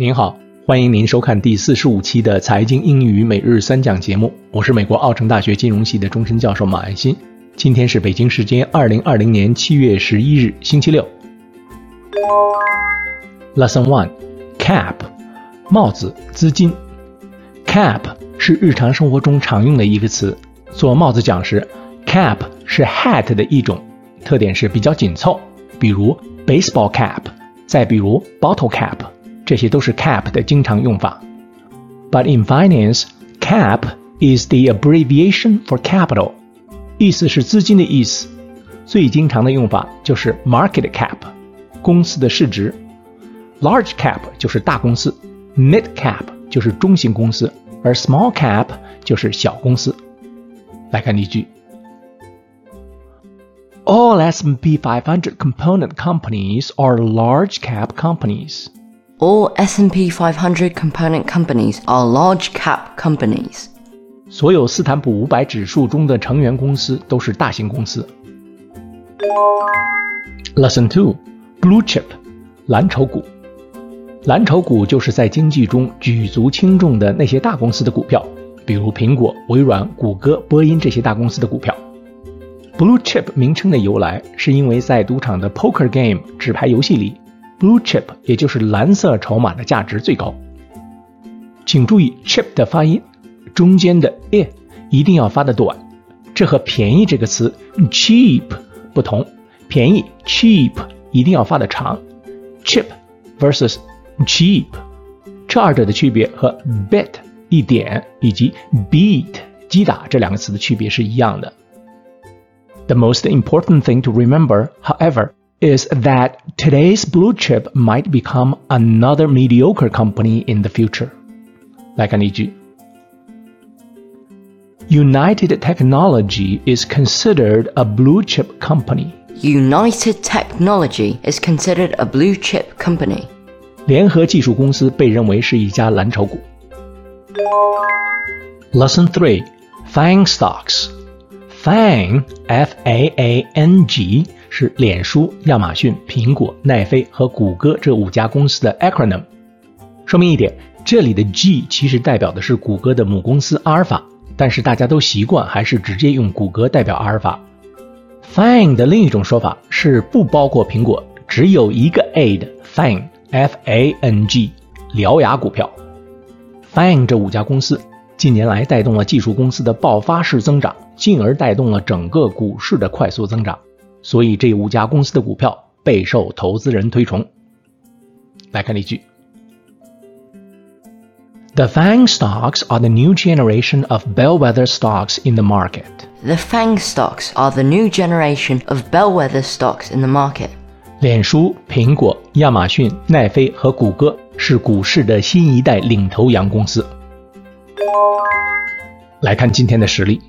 您好，欢迎您收看第四十五期的财经英语每日三讲节目。我是美国奥城大学金融系的终身教授马爱新。今天是北京时间二零二零年七月十一日，星期六。Lesson One: Cap，帽子、资金。Cap 是日常生活中常用的一个词。做帽子讲时，cap 是 hat 的一种，特点是比较紧凑，比如 baseball cap，再比如 bottle cap。这些都是 cap 的经常用法。But in finance, cap is the abbreviation for capital，意思是资金的意思。最经常的用法就是 market cap，公司的市值；large cap 就是大公司；mid cap 就是中型公司，而 small cap 就是小公司。来看例句：All S&P 500 component companies are large cap companies. All S&P 500 component companies are large cap companies. 所有斯坦普五百指数中的成员公司都是大型公司。Lesson Two: Blue Chip，蓝筹股。蓝筹股就是在经济中举足轻重的那些大公司的股票，比如苹果、微软、谷歌、波音这些大公司的股票。Blue Chip 名称的由来是因为在赌场的 Poker Game 纸牌游戏里。Blue chip，也就是蓝色筹码的价值最高。请注意 chip 的发音，中间的 i 一定要发的短，这和便宜这个词 cheap 不同。便宜 cheap 一定要发的长，chip versus cheap，这二者的区别和 bet 一点以及 beat 击打这两个词的区别是一样的。The most important thing to remember, however, is that today's blue chip might become another mediocre company in the future. 来看例句：United Technology is considered a blue chip company. United Technology is considered a blue chip company. 联合技术公司被认为是一家蓝筹股。Lesson Three: FANG stocks. FANG, F-A-A-N-G 是脸书、亚马逊、苹果、奈飞和谷歌这五家公司的 acronym。说明一点，这里的 G 其实代表的是谷歌的母公司阿尔法，但是大家都习惯还是直接用谷歌代表阿尔法。Fang 的另一种说法是不包括苹果，只有一个 A 的 Fang，F-A-N-G，獠牙股票。Fang 这五家公司近年来带动了技术公司的爆发式增长，进而带动了整个股市的快速增长。所以这五家公司的股票备受投资人推崇。来看例句：The FANG stocks are the new generation of bellwether stocks in the market. The FANG stocks are the new generation of bellwether stocks in the market. 脸书、苹果、亚马逊、奈飞和谷歌是股市的新一代领头羊公司。来看今天的实例：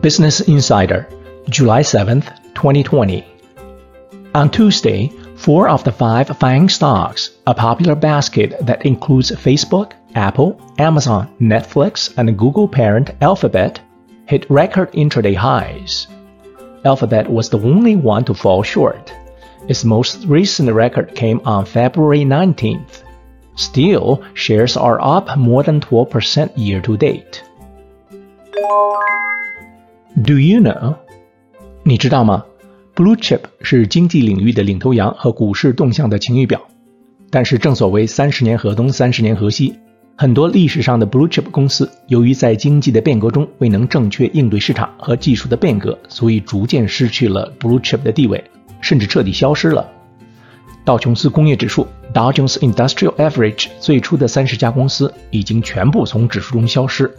Business Insider, July seventh. 2020. On Tuesday, four of the five FANG stocks, a popular basket that includes Facebook, Apple, Amazon, Netflix, and Google parent Alphabet, hit record intraday highs. Alphabet was the only one to fall short. Its most recent record came on February 19th. Still, shares are up more than 12% year to date. Do you know 你知道吗？Blue chip 是经济领域的领头羊和股市动向的晴雨表。但是正所谓三十年河东，三十年河西，很多历史上的 Blue chip 公司，由于在经济的变革中未能正确应对市场和技术的变革，所以逐渐失去了 Blue chip 的地位，甚至彻底消失了。道琼斯工业指数 Dow Jones Industrial Average 最初的三十家公司已经全部从指数中消失。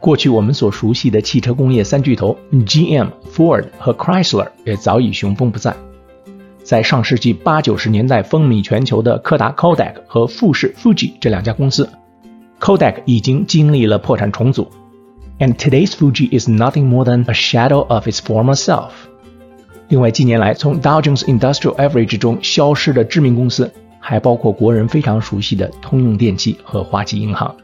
过去我们所熟悉的汽车工业三巨头 GM、Ford 和 Chrysler 也早已雄风不再。在上世纪八九十年代风靡全球的柯达 Kodak 和富士 Fuji 这两家公司，Kodak 已经经历了破产重组，and today's Fuji is nothing more than a shadow of its former self。另外，近年来从 Dow Jones Industrial Average 中消失的知名公司，还包括国人非常熟悉的通用电气和花旗银行。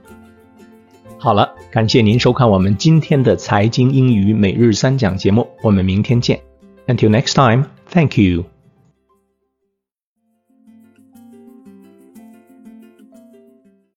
好了，感谢您收看我们今天的财经英语每日三讲节目，我们明天见。Until next time, thank you.